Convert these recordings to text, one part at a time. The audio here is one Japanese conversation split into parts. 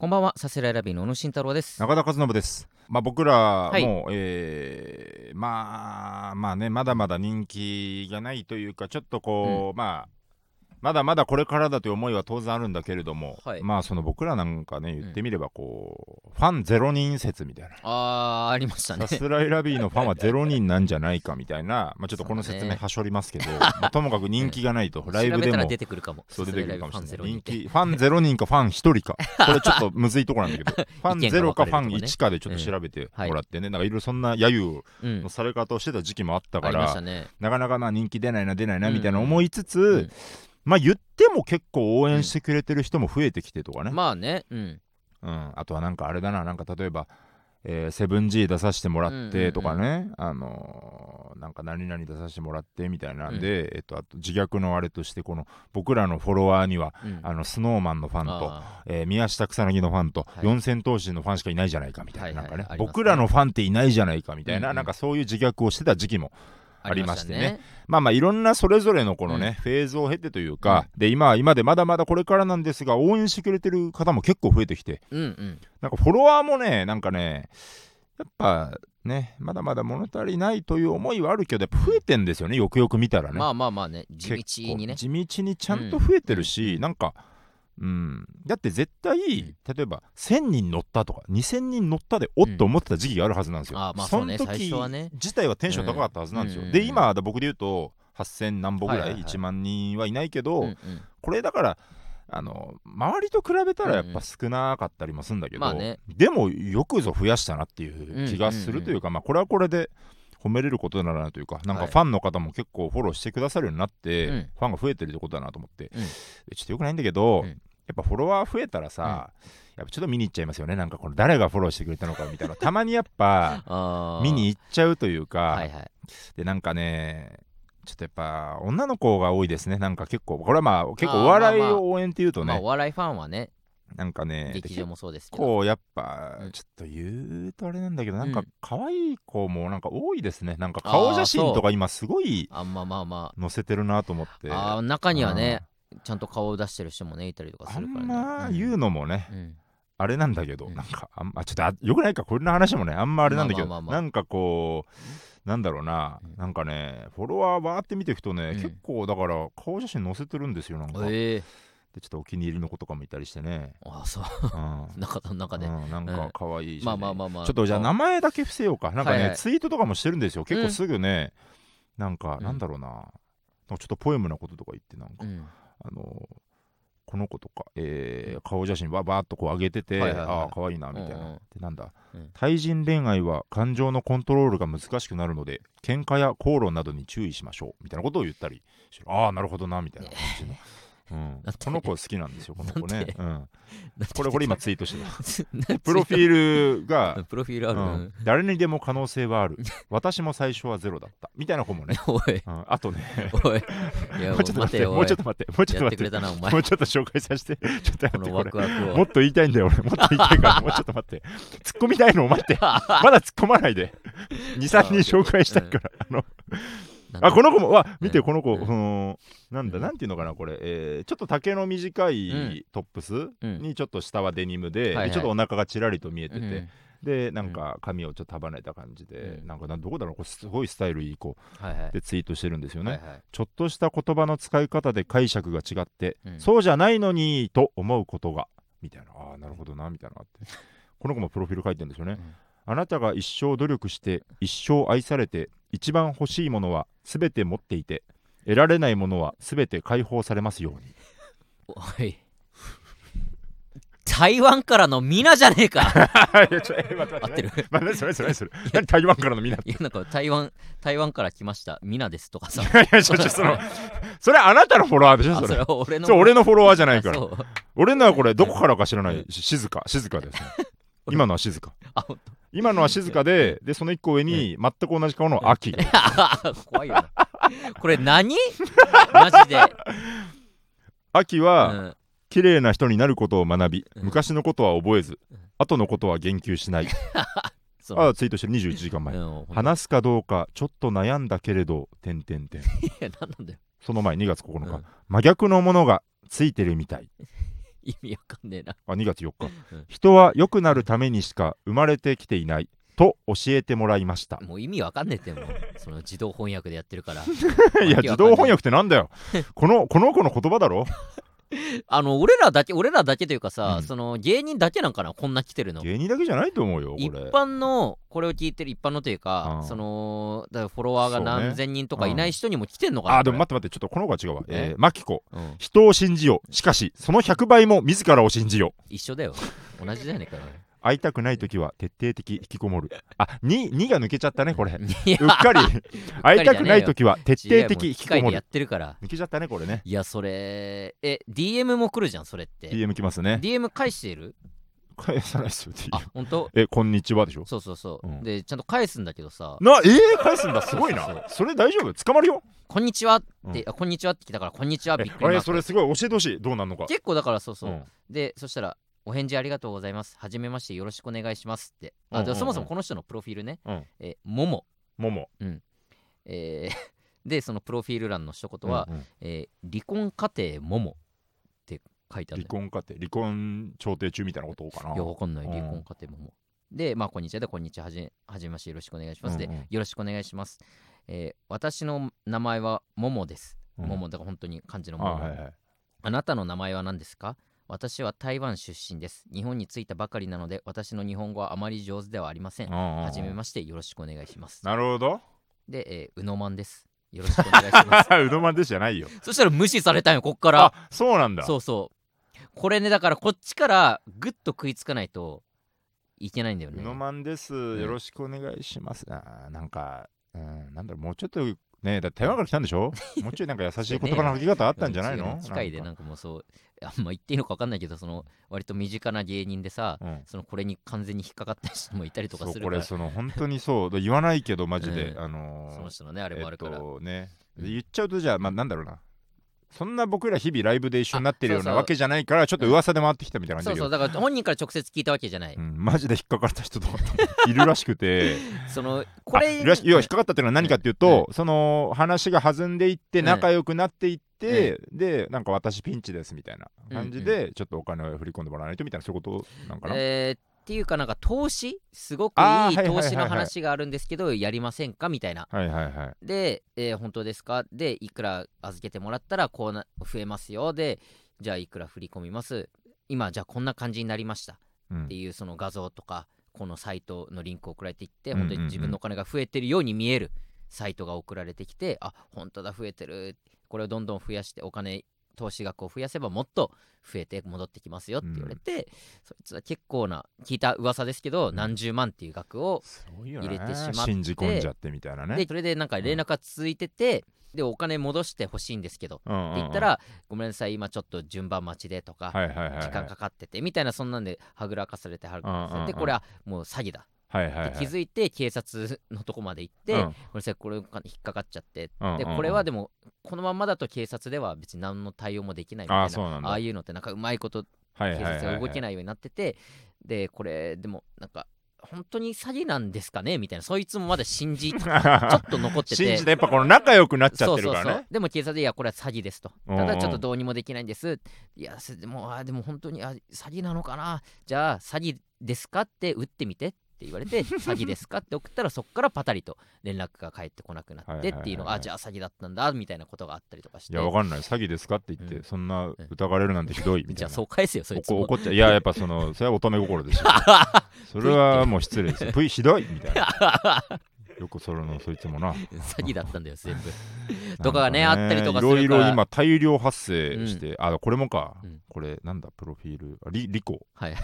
こんばんは、さすラビーの小野慎太郎です。中田和信です。まあ、僕らも、いえーまあまあねまだまだ人気がないというかちょっとこう、まあまだまだこれからだという思いは当然あるんだけれども、はいまあその僕らなんかね言ってみればこう、ファンゼロ人説みたいな。あー、ありましたねさ。すらいラビーのファンはゼロ人なんじゃないかみたいな、まあ、ちょっとこの説明はしょりますけど、まあともかく人気がないと、ライブでも調べたら出てくるかも。そう出てくるかもしれない。人人気、ファンゼロ人かファン1人か。これちょっとむずいところなんだけど、ファンゼロかファン1かでちょっと調べてもらってね、なんかいろいろそんな揶揄うんの。され方をしてた時期もあったかありましたら、ね。なかなかまあ人気出ないな出ないなうんみたいな思いつつ、うんまあ言っても結構応援してくれてる人も増えてきてとかね、まあね、うん。うん、あとはなんかあれだななんか例えば、えー、セブン G 出させてもらってとかね、あのーなんか何々出させてもらってみたいなんで、えっと、あと自虐のあれとしてこの僕らのフォロワーにはうん。あのスノーマンのファンと、あえー宮下草薙のファンと、はい。四千頭身のファンしかいないじゃないかみたいな,、はいはいなんかねありますね。僕らのファンっていないじゃないかみたいな、うんうん。なんかそういう自虐をしてた時期もーありましてね。まあまあいろんなそれぞれのこのね、うんフェーズを経てというか、で今は今でまだまだこれからなんですが応援してくれてる方も結構増えてきてうんうん。なんかフォロワーもねなんかねやっぱねまだまだ物足りないという思いはあるけどやっぱ増えてんですよねよくよく見たらね、まあまあまあね、地道にね。地道にちゃんと増えてるし、うんなんかうん。だって絶対、ん。例えば1000人乗ったとか2000人乗ったでおっと思ってた時期があるはずなんですよ、あーまあそうね。の時最初はね。自体はテンション高かったはずなんですよ、うん。で今僕で言うと8000何歩ぐらい,、はいはいはい。1万人はいないけど、うんうん。これだからあの周りと比べたらやっぱ少なかったりもするんだけど、まあね。でもよくぞ増やしたなっていう気がするというか、まあこれはこれで褒めれることだなというかなんかはい。ファンの方も結構フォローしてくださるようになって、うん。ファンが増えてるってことだなと思って、うん。ちょっとよくないんだけど、うんやっぱフォロワー増えたらさ、やっぱちょっと見に行っちゃいますよね。なんかこの誰がフォローしてくれたのかみたいな。たまにやっぱ見に行っちゃうというか、はいはい。でなんかねちょっとやっぱ女の子が多いですね。なんか結構これはまあ結構お笑いを応援っていうとね、まあお笑いファンはね、なんかね劇場もそうですけど。こうやっぱうん。ちょっと言うとあれなんだけどなんかうん可愛い子もなんか多いですね。なんか顔写真とか今すごいあんまあまあま載せてるなと思って。あ。中にはね、ちゃんと顔を出してる人もね、いたりとかあんするからね。ま言うのもね、うん。あれなんだけど、うん。なんかあんまちょっとあよくないかこれの話もねあんまあれなんだけど、まあまあまあまあ。なんかこうなんだろうな、うん。なんかねフォロワーバーって見ていくとね、うん。結構だから顔写真載せてるんですよなんか、ええ。でちょっとお気に入りの子とかもいたりしてね、ああ、そう。うん。中の 中で。うん、なんか可愛いし、まあまあまあまあ。ちょっとじゃあ名前だけ伏せようか。なんかね、はいはい。ツイートとかもしてるんですよ。結構すぐね、なんかうん。なんだろうな、なんかちょっとポエムなこととか言ってなんか、うん。あのこの子とか、えー顔写真ばばーっとこう上げてて、はいはいはい。ああ可愛いなみたいな、うんうんでなんだ、うん。対人恋愛は感情のコントロールが難しくなるので喧嘩や口論などに注意しましょうみたいなことを言ったりああなるほどなみたいな感じの、うん。この子好きなんですよこの子ね。うん、これこれ今ツイートしてた。プ プロフィールが プロフィールある？うん。誰にでも可能性はある。私も最初はゼロだった。みたいな子もね、おい、うん、あとね。おい。いや、もうちょっと待ってよもうちょっと待ってもうちょっとやって。待っても。うちょっと紹介させて。ちょっと待ってこれ。クワクを。もっと言いたいんだよ俺。もっと言いたいから。もうちょっと待って。突っ込みたいのを待って。まだ突っ込まないで。23人紹介したいから、あのあこの子もわ見てうんこの子、うん。なんだうん。なんていうのかなこれ、えーちょっと丈の短ういトップスうん。にちょっと下はデニムで,で、はいはい。ちょっとお腹がちらりと見えてて、うん。でなんか髪をちょっと束ねた感じで、うん。なんかなどこだろうこれすごいスタイルいい子はいはい。でツイートしてるんですよね、はいはい。ちょっとした言葉の使い方で解釈が違って、うん。そうじゃないのにと思うことがみたいなああなるほどなみたいなって。この子もプロフィール書いてるんですよね、うん。あなたが一生努力して一生愛されて一番欲しいものは全て持っていて得られないものは全て解放されますように。おい。台湾からのミナじゃねえか。いやちょえ待って合ってる？待ってそれそれそれ何台湾からのみんなって？いやなんか台湾台湾から来ました。ミナですとかさ。いやいやちょちょその それあなたのフォロワーでしょそれ。あそれは俺のそう俺のフォロワーじゃないから。俺のはこれどこからか知らない。し静か。静かですね。今のは静か。あほんと今のは静かでで。その一個上に全く同じ顔の秋。が 怖いよな。これ何？マジで、う秋はん、綺麗な人になることを学びうん。昔のことは覚えずうん。後のことは言及しない。そのあツイートしてる21時間前。話すかどうかちょっと悩んだけれど点点点いや何なんだよ。その前2月9日、うん。真逆のものがついてるみたい意味わかんねえな。あ2月4日、うん。人は良くなるためにしか生まれてきていないと教えてもらいました。もう意味わかんねえってもう。その自動翻訳でやってるから。いや自動翻訳ってなんだよ。このこの子の言葉だろ あの俺らだけ俺らだけというかさ、うん。その芸人だけなんかなこんな来てるの。芸人だけじゃないと思うよ一これ。般のこれを聞いてる一般のというか、うん。そのだからフォロワーがそうね。何千人とかいない人にも来てんのかな、あでもこ待って待ってちょっとこの子は違うわ。え？えーマキコ。れうん。人を信じよう。しかしその100倍も自らを信じよう。一緒だよ。同じじゃねえかよ会いたくない時は徹底的引きこもる。あ 2, 2が抜けちゃったねこれ。うっかり。会いたくない時は徹底的引きこもる。ってるから。抜けちゃったねこれね。いやそれえ DM も来るじゃんそれって。DM きますね。DM 返している？返さないですよあ DM 本当？えこんにちはでしょ？そうそうそう、うん。でちゃんと返すんだけどさ。なえー、返すんだすごいな。そうそうそれ大丈夫？捕まるよ「こんにちは」って、うん。あこんにちはって来たから「こんにちは」えびっくりマークえそれすごい教えてほしい。どうなんのか。結構だからそうそう、うん。でそしたら「お返事ありがとうございます。はじめましてよろしくお願いします」って。あ、うんうんうん。でそもそもこの人のプロフィールね、うん。えももももえー でそのプロフィール欄の一言は、うんうん。えー離婚家庭ももって書いてある離婚家庭。離婚調停中みたいなことかな。いやわかんない。うん。離婚家庭ももでまあこんにちは。でこんにちは。はじはじめまして。よろしくお願いします、うんうん。でよろしくお願いします、えー私の名前はももです、うん。ももだから本当に漢字のあももはいはい。あなたの名前は何ですか？私は台湾出身です。日本に着いたばかりなので、私の日本語はあまり上手ではありません。ははじめまして、よろしくお願いします。なるほどで、えー、うのまんです。よろしくお願いします。うどんまんですじゃないよそしたら無視されたんよ、こっから。あそうなんだそうそう。これね、だからこっちからぐっと食いつかないといけないんだよね。うのまんですよろしくお願いしますあーなんかうんなんだろうもうちょっとねだって台湾から来たんでしょ？もうちょいなんか優しい言葉の吐き方あったんじゃないの？うん機械でななんんかもうそう、あんま言っていいのか分かんないけど、その割と身近な芸人でさ、かうん。そのこれに完全に引っかかった人もいたりとかするこれその本当にそう。言わないけどマジで、うん。あのーその人のね、あれもあるから。えっとね。うん言っちゃうとじゃあまあなんだろうなそんな僕ら日々ライブで一緒になってるようなわけじゃないからちょっと噂で回ってきたみたいな感じだけど。そうそうだから本人から直接聞いたわけじゃない、うん、マジで引っかかった人とかいるらしくて。そのこれ要は引っかかったっていうのは何かっていうと、その話が弾んでいってうん。仲良くなっていって、でなんか私ピンチですみたいな感じうんで、ちょっとお金を振り込んでもらわないとみたいなそういうことなんかな、えーっていうかなんか投資？すごくいい。投資の話があるんですけどやりませんか？みたいな。はいはいはい。で、えー本当ですか？でいくら預けてもらったらこうな増えますよ。でじゃあいくら振り込みます？今じゃあこんな感じになりました。うん。っていうその画像とかこのサイトのリンクを送られてきてうんうんうん。本当に自分のお金が増えてるように見えるサイトが送られてきてあ本当だ増えてる。これをどんどん増やしてお金投資額を増やせばもっと増えて戻ってきますよって言われて、そいつは結構な聞いた噂ですけど、うん。何十万っていう額を、入れてしまって信じ込んじゃってみたいなね。でそれでなんか連絡が続いてて、でお金戻してほしいんですけど、うんうんうん。って言ったらごめんなさい今ちょっと順番待ちでとか、はいはいはいはい。時間かかっててみたいなそんなんではぐらかされてはぐらかされて、うんうんうん。これはもう詐欺だはいはいはい。気づいて警察のとこまで行って、うん。ごめんなさいこれ引っかかっちゃって、うんうんうん。でこれはでもこのままだと警察では別に何の対応もできないみたいなあああいうのってなんかうまいこと警はいはいはい。察が動けないようになってて、でこれでもなんか本当に詐欺なんですかね？みたいな。そいつもまだ信じ ちょっと残ってて。信じてやっぱこの仲良くなっちゃってるからね。そうそうそう。でも警察でいやこれは詐欺ですと。ただちょっとどうにもできないんです。いやでもあでも本当にあ詐欺なのかな？じゃあ詐欺ですか？って打ってみてって言われて 詐欺ですか？って送ったらそこからパタリと連絡が返ってこなくなってっていうのがはいはいはいはい。あじゃあ詐欺だったんだみたいなことがあったりとかして。いやわかんない。詐欺ですかって言って、うん。そんな疑われるなんてひどいみたいな。じゃあそう返せよそいつも。怒怒っちゃういややっぱそのそれは乙女心ですよ。それはもう失礼ですよ。ぷいひどいみたいな。よくそれのそいつもな。詐欺だったんだよ全部。とかがねあったりとかするいから。ろいろ今大量発生して、あこれもか、うん。これなんだ？プロフィール。あリリコ。はい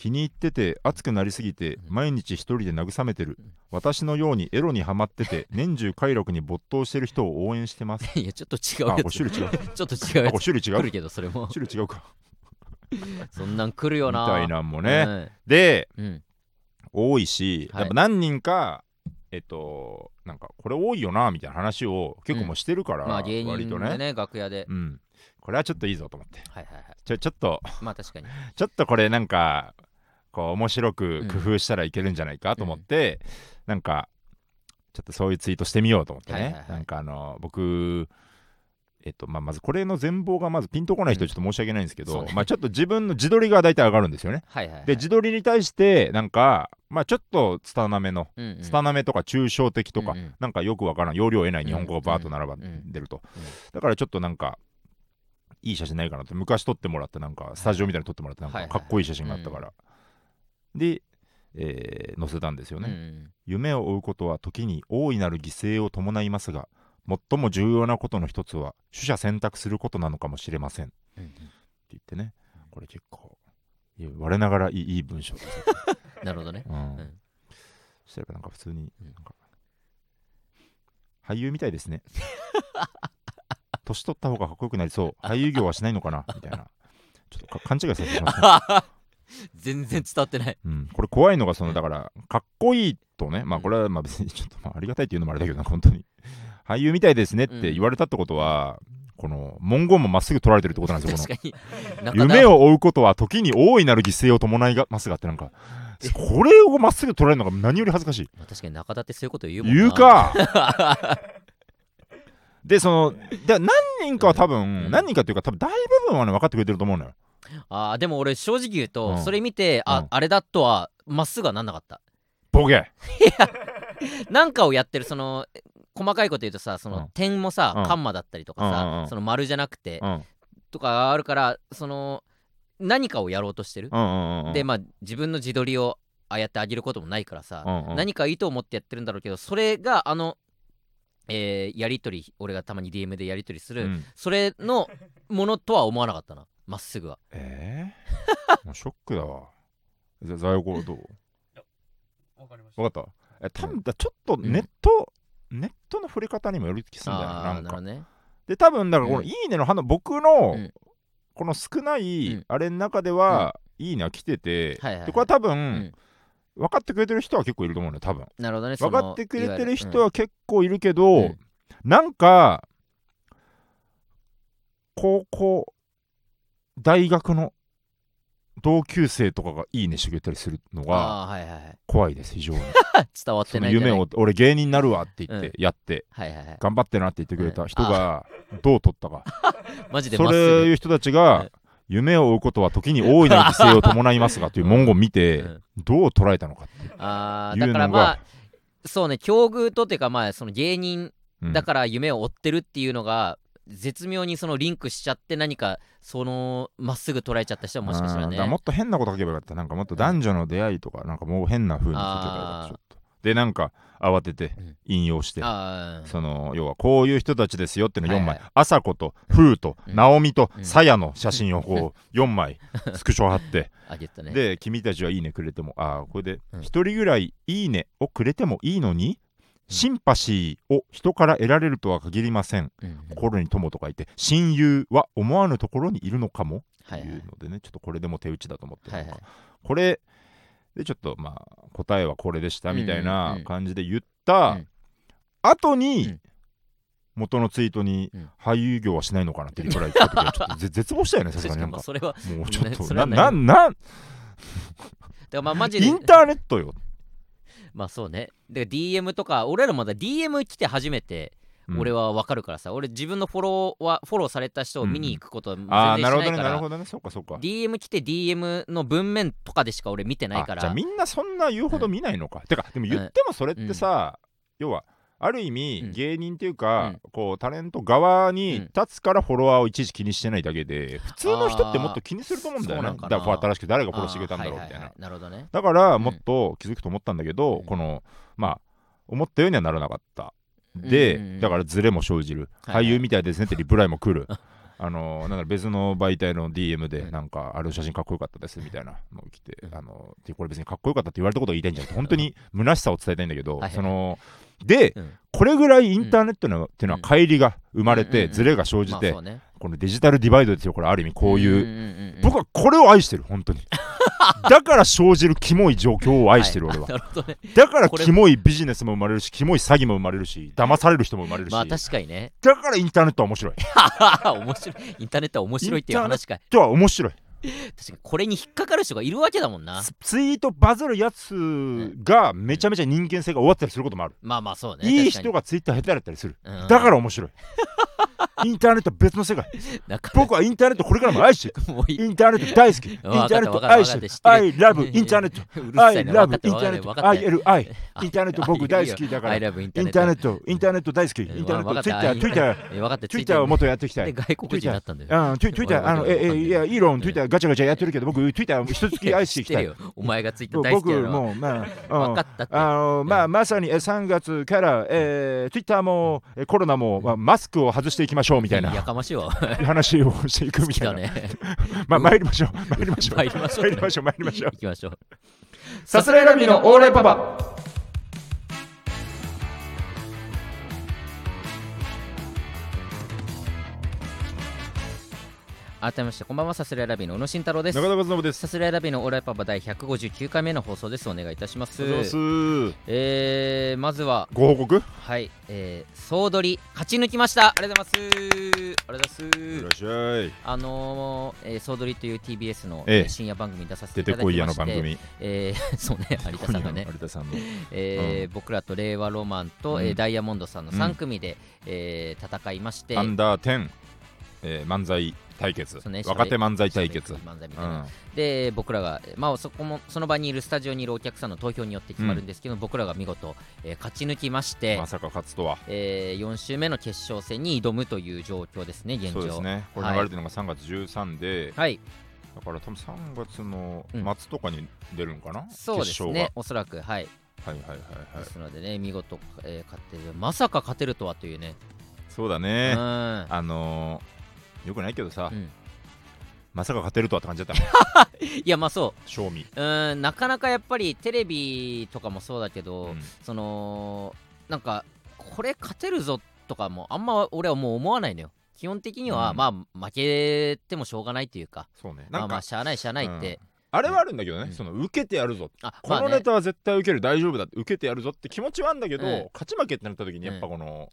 気に入ってて熱くなりすぎてうん。毎日一人で慰めてる、うん。私のようにエロにハマってて 年中快楽に没頭してる人を応援してます。いやちょっと違うあやつ。種類違う？ちょっと違うやつ。種類違う？来るけどそれも。種類違うか。そんなん来るよな。みたいなんもね、でうん、うん。多いし、はい。やっぱ何人かえっとなんかこれ多いよなみたいな話を結構もうしてるから、まあ芸人割とねでね。楽屋で。うん。これはちょっといいぞと思って。はいはいはい。ちょちょっと。まあ確かに。ちょっとこれなんかこう面白くうん。工夫したらいけるんじゃないかと思って、なんかちょっとそういうツイートしてみようと思ってね、はいはいはい。なんかあの僕えっとまあ、まずこれの全貌がまずピンとこない人はちょっと申し訳ないんですけど、そうね。まあ、ちょっと自分の自撮りが大体上がるんですよね。はいはいはい。で自撮りに対してなんか、まあ、ちょっと拙なめのうんうん。拙なめとか抽象的とか、うんうん。なんかよくわからん。要領を得ない日本語がバーッと並ばんでると、うん。うん。だからちょっとなんかいい写真ないかなって昔撮ってもらってなんかスタジオみたいに撮ってもらってなんはいはいかかっこいい写真があったから、で、えー載せたんですよね、うんうん。夢を追うことは時に大いなる犠牲を伴いますが最も重要なことの一つは取捨選択することなのかもしれません。ってうん。うん言ってね。これ結構我ながらいいいい文章です。よ、なるほどね。うん。ん。そしたらなんか普通にうん。なんか俳優みたいですね。年取った方がかっこよくなりそう。俳優業はしないのかな？みたいな。ちょっとか勘違いされてしまった、全然伝わってない。うん、これ怖いのがそのだからかっこいいとねまあこれはまあ別にちょっとまあありがたいっていうのもあれだけどな本当に。俳優みたいですねって言われたってことは、この文言もまっすぐ取られてるってことなんですよ 夢を追うことは時に大いなる犠牲を伴いますがってなんか。これをまっすぐ取られるのが何より恥ずかしい。まあ確かに中田ってそういうこと言うもんな。言うか。でそので何人かは多分、うん。何人かっていうか多分大部分はね分かってくれてると思うのよあーでも俺正直言うと、うん。それ見てあ、うん。あれだとはまっすぐはなんなかった。ボケ。なんかをやってるその細かいこと言うとさその、うん。点もさ、うん。カンマだったりとかさ、うんうんうん。その丸じゃなくて、うん。とかあるからその何かをやろうとしてる、うんうんうんでまあ自分の自撮りをああやってあげることもないからさ、うんうん。何か意図を持ってやってるんだろうけどそれがあの、えーやり取り俺がたまに DM でやり取りする、うん。それのものとは思わなかったなまっすぐは。えー、もうショックだわ。じゃあ在庫どう？わかりまし分かった？え多分だちょっとネット、ネットの触れ方にもよりきすんだよあなんか。ね。で多分だからこの「うん。いいね」の反応僕の、うん。この少ない、うん。あれの中では、いいねは来てて、はいはいはい。でこれは多分、ん。分かってくれてる人は結構いると思うのよ多分。なるほどね分かってくれてる人はは結構いるけど、うん。なんか高校大学の同級生とかがいいねしてくれたりするのがああーはいはいはい。怖いです非常に。伝わってないんじゃない？夢を俺芸人になるわって言って、うんやってはいはいはい。頑張ってなって言ってくれた人が どう取ったか。マジでそまっすぐれいう人たちが、うん。夢を追うことは時に大いなる犠牲を伴いますがという文言を見て、うん。どう捉えたのかっていうああいうのがだからまあそうね境遇とっていうかまあその芸人うんだから夢を追ってるっていうのが絶妙にそのリンクしちゃって何かそのまっすぐ捉えちゃった人はもしかしたらね。らもっと変なこと書けばよかった。なんかもっと男女の出会いとかなんかもう変な風に書けばよかった。ちょっと。でなんか慌ててうん。引用して、ああその要はこういう人たちですよっていうの4枚、はい。はい朝子と風とうん。直美とうん。さやの写真をこう 4枚スクショ貼って。ね。で君たちはいいねくれてもああこれでうん。1人ぐらいいいねをくれてもいいのにシンパシーを人から得られるとは限りません。うん。うん心に友と書いて親友は思わぬところにいるのかも。とはい。うのでねちょっとこれでも手打ちだと思ってはいはい。これでちょっとまあ答えはこれでしたみたいなうん感じで言ったうん。後にうん。元のツイートにうん。俳優業はしないのかなってリプライ来た時はちょっとぜ 絶望したよねさすがに。もうちょっとなないななんだからまあマジで。インターネットよまあそうね。で DM とか俺らまだ DM 来て初めて俺はは分かるからさ、俺自分のフォローはフォローされた人を見に行くことは全然しああないなるほどねから、なるほどね。そうかそうか。DM 来て DM の文面とかでしか俺見てないから。あじゃあみんなそんな言うほど見ないのか、てかでも言ってもそれってさ、要はある意味、うん。芸人っていうか、うん。こうタレント側にうん。立つからフォロワーをいちいち気にしてないだけで普通の人ってもっと気にすると思うんだよねだから新しく誰がフォローしてくれたんだろうみたいな、あーはいはいはいなるほどね。だからもっと気づくと思ったんだけど、うん。このまあ思ったようにはならなかった。で、うんうんうん。だからズレも生じる、俳優みたいですねってリプライも来る。あのなんか別の媒体の DM でうん。なんかある写真かっこよかったですみたいなのが来て、うん。あのでこれ別にかっこよかったって言われたことを言いたいんじゃなくて本当に虚しさを伝えたいんだけど、はいはい。そので、うん。これぐらいインターネットの、っていうのは乖離が生まれて、ズレが生じて、このデジタルディバイドですよこれある意味こういう、僕はこれを愛してる本当に。だから生じるキモい状況を愛してる、はい俺は。なるほどね。だからキモいビジネスも生まれるしキモい詐欺も生まれるし騙される人も生まれるし、まあ確かにね。だからインターネットは面白い。面白い。インターネットは面白いっていう話か。いとは面白い確かにこれに引っかかる人がいるわけだもんな。ツツイートバズるやつがめちゃめちゃ人間性が終わったりすることもある、まあまあそうねいい人がツイッター下手だったりする、うん。だから面白いインターネットは別の世界。僕はインターネットこれからも愛していくもういい。インターネット大好き。インターネット愛してる。I love インターネット。I love インターネット。ILI あインターネット僕大好きだから。インターネット。トインターネット大好き。インターネットわかった。Twitter Twitter え分かって Twitter をもっとやっていきたい。で外国人になったんだよ。うん、ツイツイッター、あの、え、え、いや、イーロン、ツイッターガチャガチャやってるけど、僕、ツイッター一月愛していきたい。お前がツイッター大好き僕も、まあ、あのまあ、まさにえ3月から、えー、ツイッターもえコロナも、まあ、マスクを外していきましょうみたいなやかましいわ話をしていくみたいな。ねまあ、参りましょう。参りましょう。参りましょう参りましょう。参りましょう行。きましょうさすらいラビーのオーライパパ。改めましてこんばんはさすらいラビーの宇野慎太郎です中田和信です。さすらいラビーのオーライパパ第159回目の放送ですお願いいたしますえー、まずはご報告はいえー、総取り勝ち抜きましたありがとうございますありがとうございいますらっしゃい。あのーえー、総取りという TBS の、えええー深夜番組に出させて出てこいやいただきましての番組。えーそうね有田さんがね有田さんの。えー僕らと令和ロマンと、うんえーダイヤモンドさんのうん3組で、えー戦いまして、アンダー10、えー、漫才対決、ね若手漫才対決。漫才みたいな、うん、で僕らが、まあ、そこもその場にいるスタジオにいるお客さんの投票によって決まるんですけど、僕らが見事、えー勝ち抜きまして、まさか勝つとは。え4週目の決勝戦に挑むという状況ですね現状そうですね。これはい流れてるのが3月13で、はいだから多分3月のうん末とかに出るんかな、そうですねおそらくはいが。はいはいはいはい。ですのでね見事、えー勝ってまさか勝てるとはというねうそうだね。んあのー、よくないけどさ、うん。まさか勝てるとはって感じだった いやまあそう。賞味。うんなかなかやっぱりテレビとかもそうだけど、うん。そのなんかこれ勝てるぞとかもあんま俺はもう思わないのよ。基本的には、うん。まあ負けてもしょうがないというか。そうね。まあなんか、まあしゃあないしゃあないって、あれはあるんだけどね、うん。その受けてやるぞ。あまあね。このネタは絶対受ける、大丈夫だ、受けてやるぞって気持ちはあるんだけど、うん。勝ち負けってなった時にやっぱこの、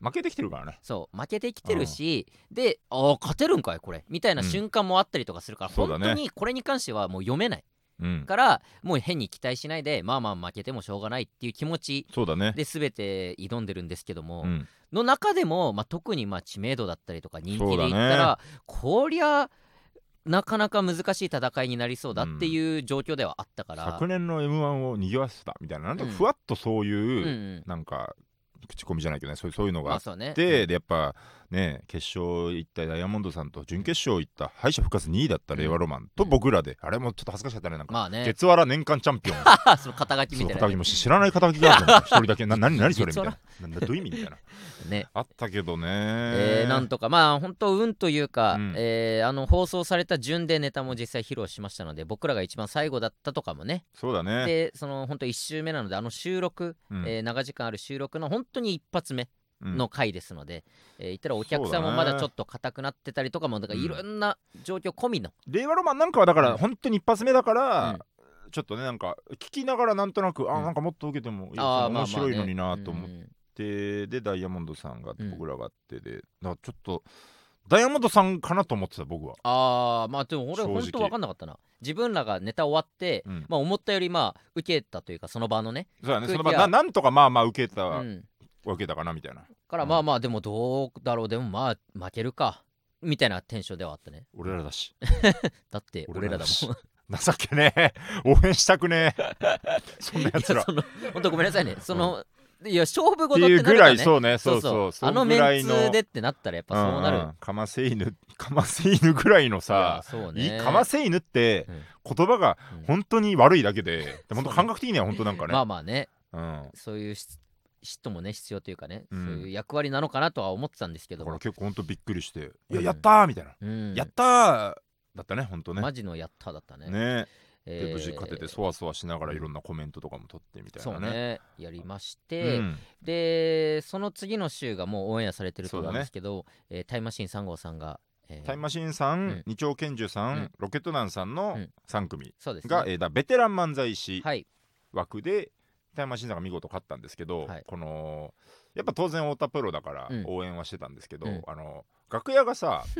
負けてきてるからね。そう負けてきてるし、でああ勝てるんかいこれ。みたいなうん。瞬間もあったりとかするから、そうだね。本当にこれに関してはもう読めない。うん。からもう変に期待しないでまあまあ負けてもしょうがないっていう気持ちそうだね。で全て挑んでるんですけども、うん。の中でも、まあ、特にまあ知名度だったりとか人気で言ったら、こりゃなかなか難しい戦いになりそうだっていう状況ではあったから、昨年の m 1を賑わせたみたいななんとうんふわっとそういう、うんうん。なんか口コミじゃないけどねそういうそういうのがあっまあね。て、でやっぱね決勝行ったダイヤモンドさんと準決勝行った敗者復活2位だった令和ロマンとうん。僕らで、あれもちょっと恥ずかしかったねなんか、まあね。月わら年間チャンピオン。その肩書きみたいな肩書きも知らない肩書きがあるの 一人だけ。な何何それみたい月な。どういう意味みたいなね。あったけどね。えーなんとか。まあ本当運というか、うん。えーあの放送された順でネタも実際披露しましたので僕らが一番最後だったとかもね。そうだね。でその本当1週目なのであの収録、うん。えー長時間ある収録の本当に一発目うん。の回ですので、えー言ったらお客さんもまだちょっと硬くなってたりとかもだからうん。いろんな状況込みの、令和ロマンなんかはだからうん。本当に一発目だから、うん。ちょっとねなんか聞きながらなんとなく、うん。あなんかもっと受けても面白いのになと思っうでダイヤモンドさんがあってうん。僕らがあってで、だからちょっとダイヤモンドさんかなと思ってた僕は、あーまあでも俺本当分かんなかったな。自分らがネタ終わって、うん。まあ思ったよりまあ受けたというかその場のね、そうだねその場ななんとかまあまあ受けた、うん、受けたかなみたいな。からまあまあでもどうだろう。でもまあ負けるか。みたいなテンションではあったね。俺らだし。だって俺らだもん。情けねえ。応援したくねえ。そんなやつら本当ごめんなさいね。その、いや勝負っ事ってていうぐらいそうねそうそうあのメンツでってなったらやっぱそうなる、んん。かませ犬かませ犬ぐらいのさかませ犬ってうん。言葉がうん。本当に悪いだけで、で本当感覚的には本当なんかね、まあまあね。うん、そういうし人もね必要というかね、うん。そういう役割なのかなとは思ってたんですけどだから結構本当びっくりして「いうん。ややったー!」みたいな。うん「やったー!」だったね本当ね。マジのやっただったね。ねえーで無事勝ててそわそわしながらいろんなコメントとかも取ってみたいなね。ね。やりましうて、ん。でその次の週がもうオンエアされてると思うんですけど、えータイムマシーン3号さんが、えー。タイムマシーンさん、うん。二丁拳銃さん、うん。ロケット団さんのうん。3組そうですね。が、えーだベテラン漫才師はい。枠で、タイムマシーンさんが見事勝ったんですけど、はい。このやっぱ当然太田プロだからうん。応援はしてたんですけど、うん。あの楽屋がさ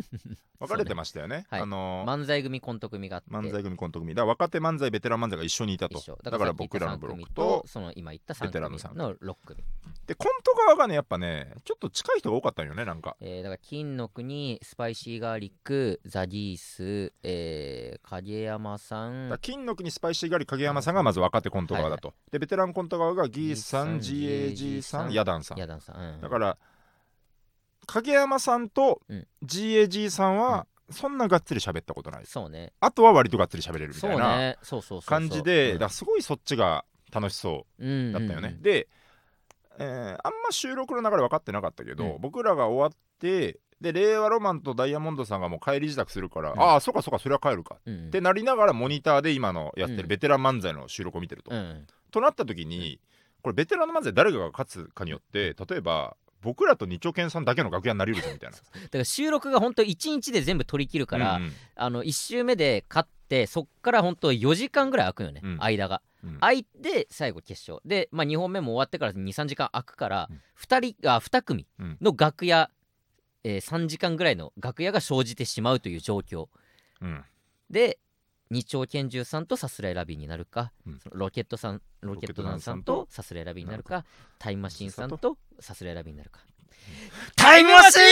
分かれてましたよね。はい。あのー漫才組コント組があって。漫才組コント組。だから若手漫才ベテラン漫才が一緒にいたと。一緒。だからさっき言った僕らのブロック三組とその今言った3ベテランの三組。の6組。でコント側がねやっぱねちょっと近い人が多かったんよねなんか。えーだから金の国スパイシーガーリックザギース、えー、影山さん。だから金の国スパイシーガリ影山さんがまず若手コント側だと、でベテランコント側がギーさんギーさん GAG さんヤダンさん。ヤダンさん、うん。だから影山さんとうん。GAG さんはそんながっつり喋ったことないです、そうね。あとは割とがっつり喋れるみそうたいなね。そうそうそうそう。感じで、うん。だからすごいそっちが楽しそううんだったよね、で、えーあんま収録の流れ分かってなかったけど、うん。僕らが終わってで令和ロマンとダイヤモンドさんがもう帰り自宅するから、うん。ああそうかそうかそれは帰るか。ってなりながらモニターで今のやってうんるベテラン漫才の収録を見てると。うん。となった時にこれベテランの漫才誰が勝つかによって例えば僕らと二丁拳さんだけの楽屋になりうるぞみたいな。だから収録が本当1日で全部取り切るから、うんうん。あの1週目で勝ってそっから本当4時間ぐらい空くよね、うん。間が。うん。空いて最後決勝。で、まあ、2本目も終わってから23時間空くから、うん。2人あ2組うん。の楽屋、えー3時間ぐらいの楽屋が生じてしまうという状況。うん。で二丁拳銃さんとさすらいラビーになるか、うん。ロケットさんロケットさんとと。さすらいラビーになるかタイムマシーンさんとさすらいラビーになるか。タイムマシー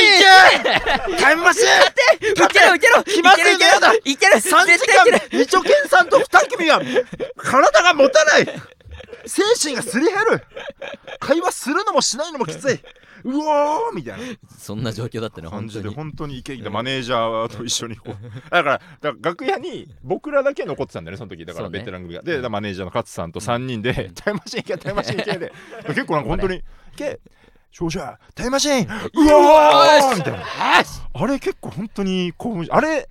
ンタイムマシーンいけるいける気まずいいけるいけるいける3時絶対いける。間二丁拳さんと2組は 体が持たない。精神がすり減る。会話するのもしないのもきついうおーみたいな。そんな状況だったね感じで本当に。本当にイケイケでマネージャーと一緒にこう。だからだから楽屋に僕らだけ残ってたんだよねその時だからそうね。ベテラン組が、でだからマネージャーの勝さんと3人で、タイムマシーン行けタイムマシーン行けで。結構なんか本当に「行け勝者タイムマシーン!うわー!」みたいな。あれ結構本当に興奮しあれ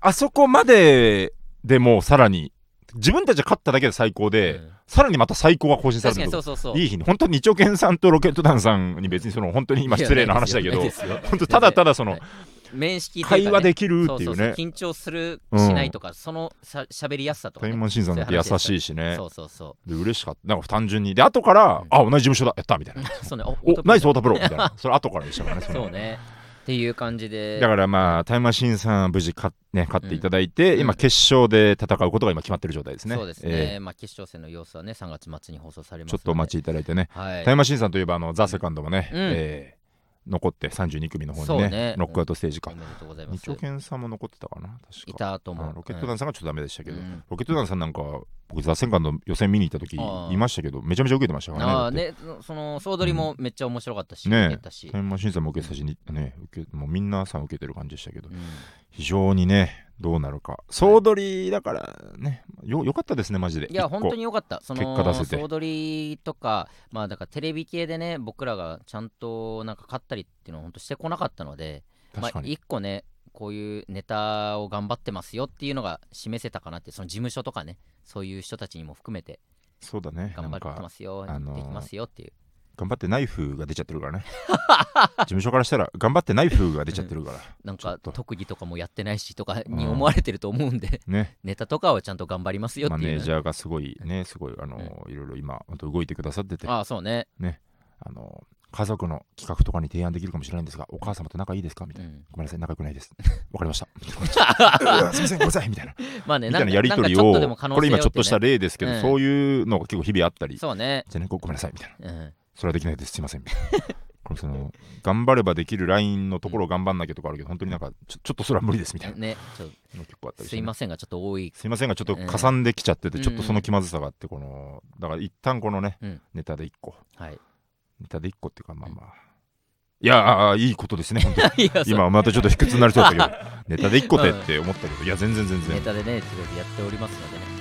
あそこまででもうさらに自分たちが勝っただけで最高で、うん。さらにまた最高が更新され確るそうそうそう。いい日に。本当に二丁拳さんとロケットダンさんに別にその本当に今失礼な話だけど本当ただただそのはい面識ね会話できるっていうね。緊張するうん。しないとか、そのさ喋りやすさとか、ね、タイムマシーンさんだって優しいしね。そうそうそで嬉しかった。なんか単純に。で後から、うんあ同じ事務所だ。やったみたいな。う そうね。おおナイスお太田プロみたいなそれ後からでしたからねれそうねっていう感じで。だからまあタイムマシーンさんは無事勝,、ね、勝っていただいて、うん。今決勝で戦うことが今決まってる状態ですね。そうですね、えまあ決勝戦の様子はね3月末に放送されますーちょっとお待ちいただいてね、はい。タイムマシーンさんといえばあのザ・セカンドもね、うん。えー残って32組の方にねね。ノックアウトステージか。うございます。二丁拳さんも残ってたかな。確か。いたと思うあロケットダンさんがちょっとダメでしたけど、うん。ロケットダンさんなんか僕ザ・セカンド予選見に行った時いましたけどめちゃめちゃ受けてましたからね。ああねその総取りもめっちゃ面白かったし、ね受けたし、タイムマシーンさんも受けたしにね受けもうみんなさん受けてる感じでしたけど。うん。非常にねどうなるか。総取りだからね。よよかったですねマジで。いや本当によかった。その結果出せて。総取りとかまあだからテレビ系でね僕らがちゃんとなんか勝ったりっていうのは本当してこなかったのでまあ確かに、一個ねこういうネタを頑張ってますよっていうのが示せたかなってその事務所とかねそういう人たちにも含めてそうだね。頑張ってますよ、あのーできますよっていう頑張ってナイフが出ちゃってるからね。事務所からしたら頑張ってナイフが出ちゃってるから、なんか特技とかもやってないしとかにうん思われてると思うんで、ね。ネタとかはちゃんと頑張りますよっていう。ね、マネージャーがすごいねすごいあの、いろいろ今本当動いてくださってて。ああそうね、あの家族の企画とかに提案できるかもしれないんですがお母様と仲いいですかみたいな、うん、ごめんなさい仲良くないです。わかりました。すいませんごめんなさいみたいな。まあねみたいなやり取りをとでも可能性これ今ちょっとした例ですけど、うん。そういうのが結構日々あったり。そうね、じゃあねごごめんなさいみたいな。うん、それはできないです。すいません。これその頑張ればできるラインのところを頑張んなきゃとかあるけど本当になんかちょちょっとそれは無理ですみたいな。ねちょの結構あったりしてね、すいませんがちょっと多い。すいませんがちょっとかさんできちゃってて、うんちょっとその気まずさがあってこのだから一旦このね、うん。ネタで1個。はい。ネタで1個っていうかまあまあ、いやああいいことですね本当に。いやそう。今またちょっと卑屈になりそうだけど ネタで1個でって思ったけどいや全然全然。ネタでね、いろいろやっておりますのでね、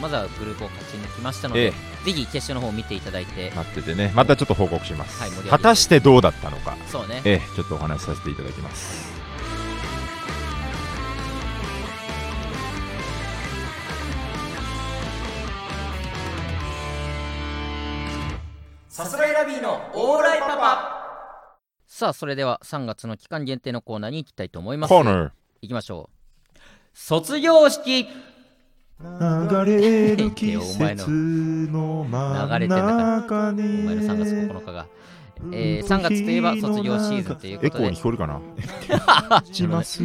まずはグループを勝ち抜きましたので、えぜひ決勝の方を見ていただいて、待っててね。またちょっと報告します、はい果たしてどうだったのか。そうね、ええちょっとお話しさせていただきます。さすらいラビーのオーライパパ。さあ、それでは3月の期間限定のコーナーに行きたいと思います。コーナー。行きましょう。卒業式流れる季節の真ん流れてんだから。中お前の3月に9日が。えー3月といえば卒業シーズンということで。エコーに聞こえるかなします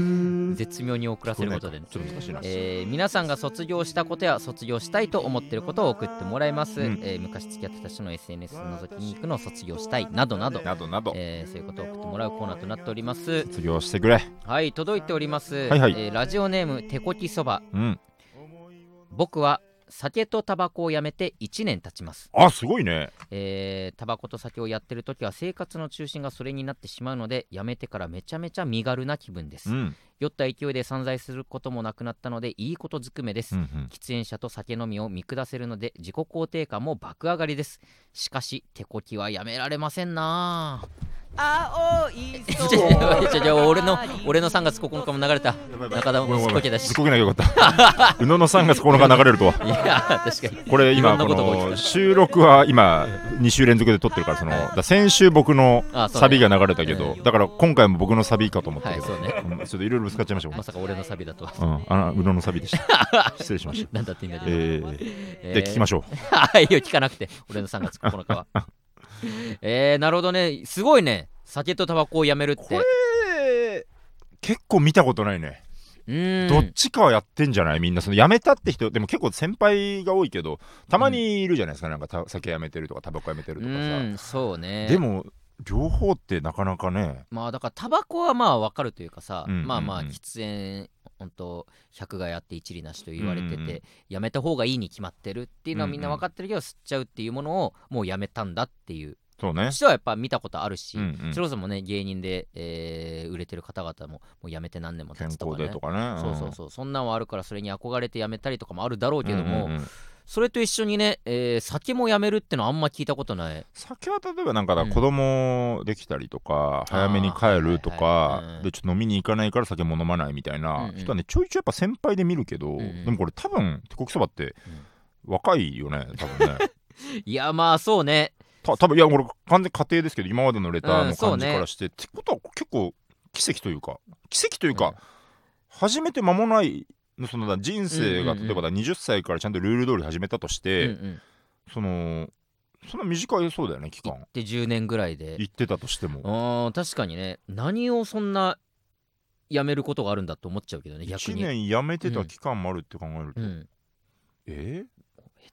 絶妙に遅らせることで。ねちょっと難しいな、えー皆さんが卒業したことや卒業したいと思っていることを送ってもらいます、うん。えー昔付き合ってた人の SNS 覗きに行くのを卒業したいなどなど、などなど、えーそういうことを送ってもらうコーナーとなっております卒業してくれ。はい届いております、はいはい。えーラジオネーム手こきそば。うん僕は酒とタバコをやめて1年経ちます。あすごいね。えータバコと酒をやってる時は生活の中心がそれになってしまうのでやめてからめちゃめちゃ身軽な気分です、うん。酔った勢いで散財することもなくなったのでいいことずくめです、うんうん喫煙者と酒飲みを見下せるので自己肯定感も爆上がりです。しかし手こきはやめられませんな青いちょちょちょちょ俺の俺の3月9日も流れた。中田もすっこけだし。すっこけなきゃよかった。宇野の3月9日流れるとは。いや確かに。これ今この収録は今2週連続で撮ってるからその先週僕のサビが流れたけどうんだから今回も僕のサビかと思ったけどね。うんちょっといろいろぶつかっちゃいましたまさか俺のサビだとは。うんあの宇野のサビでした。失礼しました。なんだって言うんだけど、えーえで聞きましょう。はいいよ聞かなくて俺の3月9日は えー、なるほどね。すごいね。酒とタバコをやめるって。これ結構見たことないね。うーん。どっちかはやってんじゃない？みんなその辞めたって人でも結構先輩が多いけどたまにいるじゃないですか、なんかた酒やめてるとかタバコやめてるとかさ、うんそうね。でも両方ってなかなかね。まあだからタバコはまあわかるというかさ、うんうんうん。まあまあ喫煙本当百害あって一理なしと言われてて、うんうん。やめた方がいいに決まってるっていうのはみんな分かってるけど、吸っちゃうっていうものをもうやめたんだっていう。そうね。人はやっぱ見たことあるし、うんうん。それこそもね芸人で、えー売れてる方々ももうやめて何年も経健つとかね。康でとかね。そうそうそう。そんなんはあるからそれに憧れてやめたりとかもあるだろううんけども、うんうんうんそれと一緒にね、えー酒もやめるってのはあんま聞いたことない。酒は例えばなんか子供できたりとか、早めに帰るとかでちょっと飲みに行かないから酒も飲まないみたいうんなうん。人はねちょいちょいやっぱ先輩で見るけど、んうん。でもこれ多分手こきそばって若いよね多分ね。いやまあそうね。た多分いや俺完全に家庭ですけど今までのレターの感じからして、ってことは結構奇跡というか奇跡というか、うん。始めて間もないのそのだ人生がうんうんうん。例えばだ20歳からちゃんとルール通り始めたとして、うんうん。そのそんな短いそうだよね期間。行って10年ぐらいで。行ってたとしても。あー確かにね。何をそんなやめることがあるんだと思っちゃうけどね逆1に、年辞めてた期間もあるって考えると、うん、え？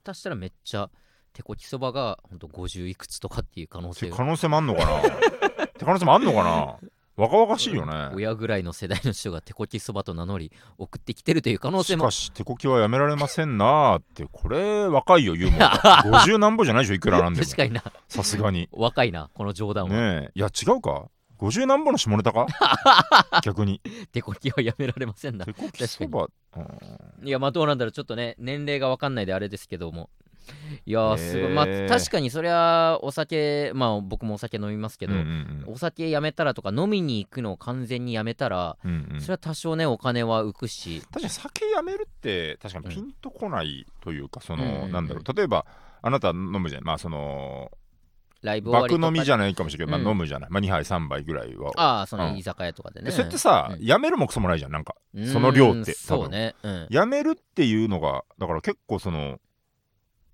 下手したらめっちゃ手こきそばがほんと50いくつとかっていう可能性。が可能性もあんのかな？って可能性もあんのかな？若々しいよね。親ぐらいの世代の人が手こきそばと名乗り送ってきてるという可能性も。しかし手こきはやめられませんなーってこれ若いよ言うもん。50何歩じゃないでしょいくらなんでも。確かにな。さすがに。若いなこの冗談は、ねえ。いや違うか。50何歩の下ネタか？逆に。手こきはやめられませんな。手こきそばうん。いやまあどうなんだろう。ちょっとね年齢が分かんないであれですけどもいやーすごい、まあ確かにそりゃお酒まあ僕もお酒飲みますけど、うんうんお酒やめたらとか飲みに行くのを完全にやめたら、うんうん。うんそれは多少ねお金は浮くし。確かに酒やめるって確かにピンとこないというか、その、うんうんうん。なんだろう。例えばあなた飲むじゃん。まあそのライブ終わ飲みじゃないかもしれない。けど、うん。まあ、飲むじゃない、まあ、2杯3杯ぐらいは。ああそのうん。居酒屋とかでね、でそれってさ、うん。やめるもクソもないじゃん。なんかうんその量ってそうね。うん。やめるっていうのがだから結構その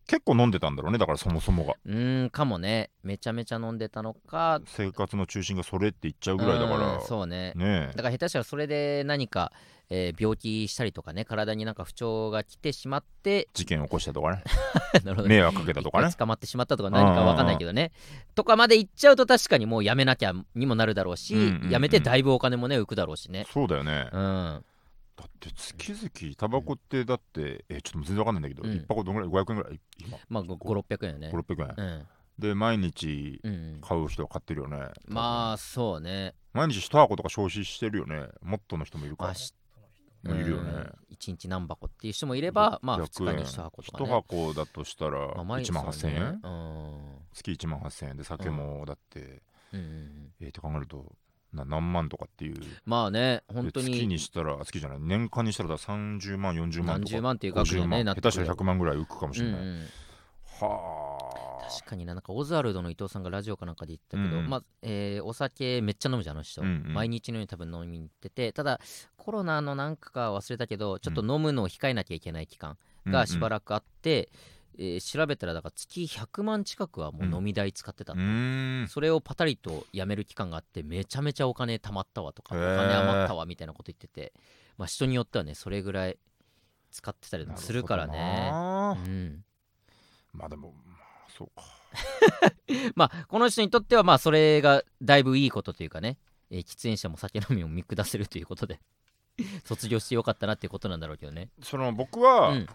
結構飲んでたんだろうねだからそもそもが。うーんかもね。めちゃめちゃ飲んでたのか。生活の中心がそれって言っちゃうぐらいだから。うんそうね。ねだから下手したらそれで何か、えー病気したりとかね体になんか不調が来てしまって。事件起こしたとかね。迷惑かけたとかね。捕まってしまったとか何か分かんないけどね。とかまで行っちゃうと確かにもうやめなきゃにもなるだろうし、うんうんうん。やめてだいぶお金もね浮くだろうしね。そうだよね。うんだって月々タバコってだってえちょっと全然わかんないんだけど、うん。一箱どんぐらい？500円ぐらい？今。まあ5600円よね。5600円、うん。で毎日うんうん。買う人は買ってるよね。まあそうね。毎日1箱とか消費してるよね。もっとの人もいるかまあしもいるよね。1日何箱っていう人もいればまあ2 600日に1箱とか1ね箱だとしたらまあ毎日1万8000円、そうね月1万8000円で酒もだって、うんうんうん。えーって考えるとな何万とかっていう。まあね本で当に。月にしたら月じゃない年間にしたらだから30万40万とか。何十万っていう額に50ね。下手したら100万ぐらい浮くかもしれない、うんうん。はあ。確かにななんかオズワルドの伊藤さんがラジオかなんかで言ったけど、うんうん。まあえーお酒めっちゃ飲むじゃんあの人、うんうん。毎日のように多分飲みに行っててただコロナのなんかか忘れたけどちょっと飲むのを控えなきゃいけない期間がしばらくあって、えー調べたらだから月100万近くはもう飲み代使ってたうん。それをパタリとやめる期間があってめちゃめちゃお金貯まったわとかお金余ったわみたいなこと言ってて、まあ、人によってはねそれぐらい使ってたりもするからね。うん。まあでもまあそうか。まあこの人にとってはまあそれがだいぶいいことというかね、えー喫煙者も酒飲みを見下せるということで 卒業してよかったなっていうことなんだろうけどね。その僕は、うん。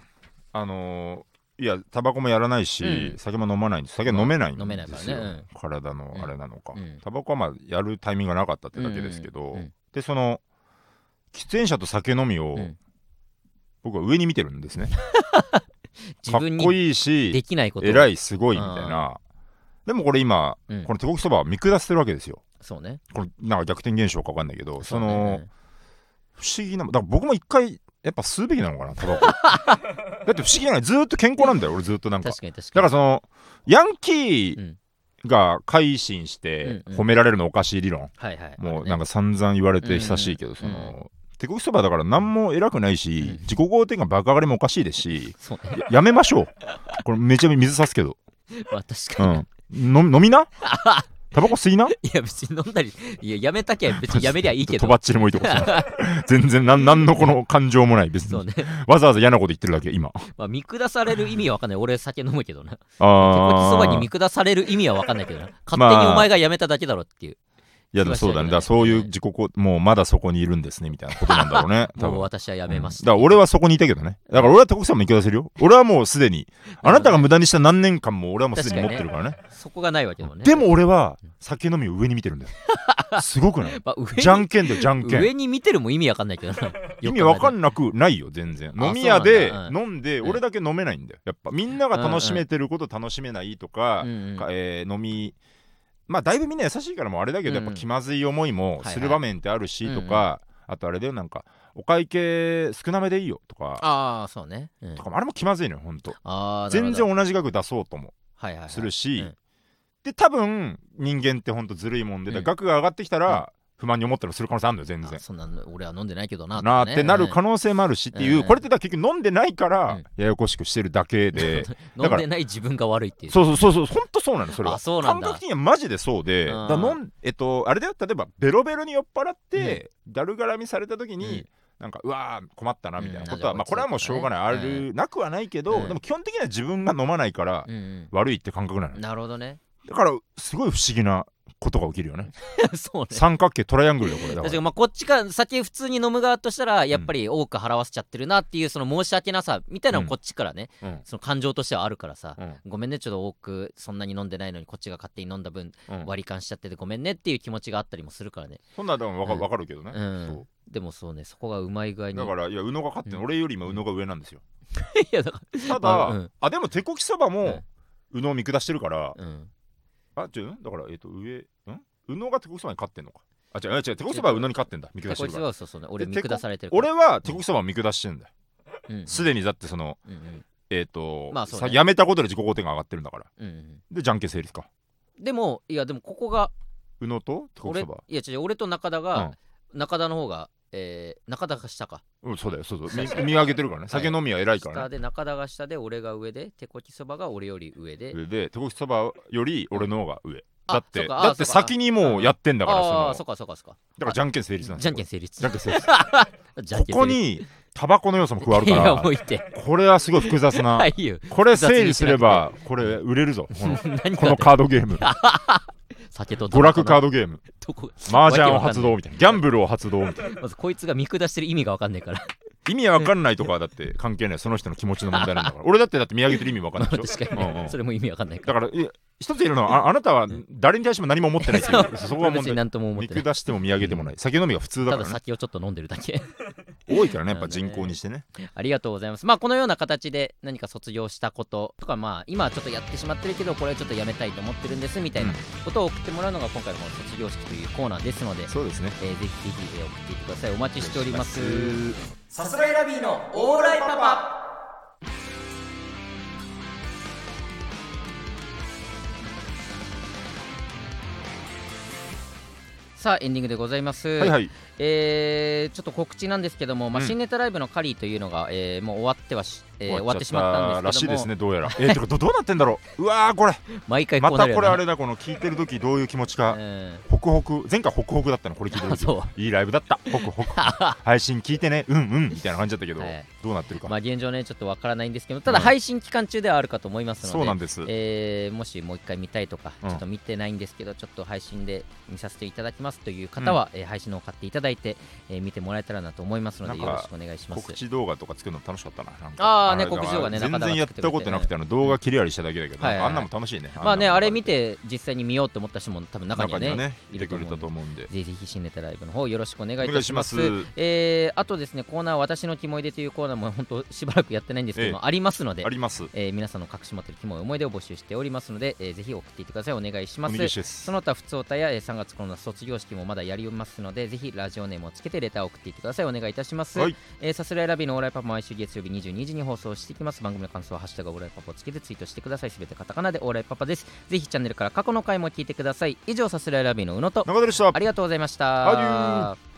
あのーいやタバコもやらないし、うん。酒も飲まないんです。酒飲めないん飲めないですよ、からね。体のあれなのか、うん。タバコはまあやるタイミングがなかったってだけですけど、うん。うん。でその喫煙者と酒飲みを、うん。僕は上に見てるんですね。自分かっこにいいしできないこと。偉いいすごいみたいな。でもこれ今、うん。この手こきそばは見下してるわけですよ。そうね。これなんか逆転現象か分かんないけどそね。の不思議なだから僕も一回やっぱ吸うべきなのかなタバコ。だって不思議なのにずーっと健康なんだよ俺ずっとなんか。確かに確だかからそのヤンキうんーが改心してうん。うん。褒められるのおかしい理論、にはいはい。もうなんかか散々言われて久しいけど、その手こきそばだから何も偉くないし、うん。自己肯定感爆上がりもおかしいですしややめましょう。これめちゃめちゃ水差すけど、まあ確うかに。ん、飲み飲みな？タバコ吸いな？いや別に飲んだりいややめたきゃ別にやめりゃいいけど。とばっちりもいいとこ 全然なんなんのこの感情もない別に。ね わざわざ嫌なこと言ってるだけ今。まあ見下される意味は分かんない。俺酒飲むけどな。手こきあそばにー見下される意味は分かんないけどな。勝まあ手にお前がやめただけだろっていういやそうだね。だそういう自己肯もうまだそこにいるんですねみたいなことなんだろうね多もう分私はやめましうんただから俺はそこにいたけどね。だから俺は手こきそばも見下せるよ。俺はもうすでにあなたが無駄にした何年間も俺はもうすでに持ってるからね。そこがないわけだもんね。でも俺は酒飲みを上に見てるんだよ。すごくない？まあじゃんけんだよじゃんけん。上に見てるも意味わかんないけどな。意味わかんなくないよ全然。あ飲み屋で飲んでうん。俺だけ飲めないんだよ。やっぱみんなが楽しめてること楽しめないとかうんうん。かえー飲みまあだいぶみんな優しいからもうあれだけどやっぱ気まずい思いもする場面ってあるしとかあとあれだよなんかお会計少なめでいいよとか。ああそうね、うん。とかもあれも気まずいのよほんと。全然同じ額出そうともするし、うんで多分人間ってほんとずるいもんで、うん額が上がってきたら、不満に思ったりする可能性あるのよ全然。あ。そんなの俺は飲んでないけどななーってなる可能能性もあるしっていう、うん。これってだ結局飲んでないから、うん。ややこしくしてるだけで。飲んでない自分が悪いっていう。そうそうそうそうほんとそうなのそれは。あそうなんだ。感覚的にはマジでそうで。うん。だ飲んえっとあれだよ例えばベロベロに酔っ払って、だるがらみされた時に、うん。なんかうわー困ったなみたいなことは、うん。まあこれはもうしょうがない、ある、なくはないけど、うん。でも基本的には自分が飲まないからうん。うん。悪いって感覚なのよ。なるほどね。だからすごい不思議なことが起きるよね。そうね。三角形トライアングルだよこれ。だか確からにまあこっちが酒普通に飲む側としたらやっぱり多く払わせちゃってるなっていうその申し訳なさみたいなのこっちからね、うん。その感情としてはあるからさ、うん。ごめんねちょっと多くそんなに飲んでないのにこっちが勝手に飲んだ分うん。割り勘しちゃっててごめんねっていう気持ちがあったりもするからね。そんなでもわか,、かるけどね、うん。でもそうねそこがうまい具合に。だからいや宇野が勝ってる、うん。俺よりも宇野が上なんですよ。いやだかただ、まあうん。あでも手こきそばも宇野を見下してるから、らうん。あ違う？だからえっ、と上ん宇野が手こきそばに勝ってんのか？あ違う違う手こきそばは宇野に勝ってんだ。見下してるからそうそうね俺見下されてる俺は手こきそばを見下してるんだよ。うんすで、にだってそのうんうん。えっ、と、まあね。さやめたことで自己肯定感上がってるんだから。うんうん。でじゃんけん成立か。でもいやでもここが宇野と手こき俺そば。いや違う俺と中田が、中田の方がえー、中田が下か。うんそうだよそうそう。見見上げてるからね。酒飲みは偉いからね。下で中田が下で俺が上で手こきそばが俺より上で。上で手こきそばより俺の方が上。あだってだって先にもうやってんだからその。そっかそっかそっか。だからじゃんけん成立なんですじゃよんけん成立。じゃんけん成立。ここにタバコの要素も加わるから。これはすごい複雑な。これ整理すればこれ売れるぞこの。何このカードゲーム。酒と娯楽カードドゲーム。麻雀を発動みたいな。ギャンブルを発動みたいな。まずこいつが見下してる意味が分かんないから意味わかんないとかはだって関係ないその人の気持ちの問題なんだから。俺だってだって見上げてる意味わかんないでしょ。確かに。ね、うんうん。それも意味分かんないかだから一つ言えるのはああなたは誰に対しても何も思ってないっていう。そこがら問題別に何とも思見ってない。下しても見上げてもない。酒飲みが普通だただからね。酒をちょっと飲んでるだけ。多いからねやっぱ人口にしてね。ありがとうございます。まあこのような形で何か卒業したこととかまあ今はちょっとやってしまってるけどこれはちょっとやめたいと思ってるんですみたいなうん。ことを送ってもらうのが今回のこの卒業式というコーナーですので、そうですね。えーぜひぜひえー送っていってください。お待ちしておりますさすらいラビーのオーライパパ。さあエンディングでございます、はいはいえーちょっと告知なんですけども、まあうん。新ネタライブのカリーというのが、えーもう終わってはし、えー終わってしまったんらですけども。しいですねどうやら。えー、ど どうなってんだろう。うわーこれ。毎回こまたこれあれだこの聞いてる時どういう気持ちか。うん。ホクホク。前回ホクホクだったのこれ聞いてる時。そいいライブだった。ホクホク。配信聞いてね。うんうん。みたいな感じだったけど、はい。どうなってるか、まあ現状ねちょっとわからないんですけどただうん。配信期間中ではあるかと思いますので、そうなんです、えーもしもう一回見たいとか、うん。ちょっと見てないんですけどちょっと配信で見させていただきますという方は、えー配信のを買っていただいて、えー見てもらえたらなと思いますのでよろしくお願いします。告知動画とか作るの楽しかったな。あーね告知動画ね全然やったことなくてあの動画切りありしただけだけど、あんなも楽しいね。まあねあれ見て。実際に見ようと思った人も多分中にはねねいてくれたと思うんで。ぜひ新ネタライブの方よろしくお願いいたします。す。えーあとですねコーナー私のキモいでというコーナーも本当しばらくやってないんですけどありますのであります。えー皆さんの隠し持っているキモい思い出を募集しておりますので、えーぜひ送っていってください。お願いしまおす。その他、普通歌や、えー3月この卒業式もまだやりますので、ぜひラジオネームをつけてレターを送っていってください。お願いいたします。はいえーさすらいラビのオーライパパ毎週月曜日22時に放送していきます。番組の感想は、ハッシュタグオーライパパをつけてツイートしてください。すべてカタカナでオーライパパです。ぜひチャンネルから過去の回も聞いてください。以上、さすらいラビの宇野と、中田でしたありがとうございました。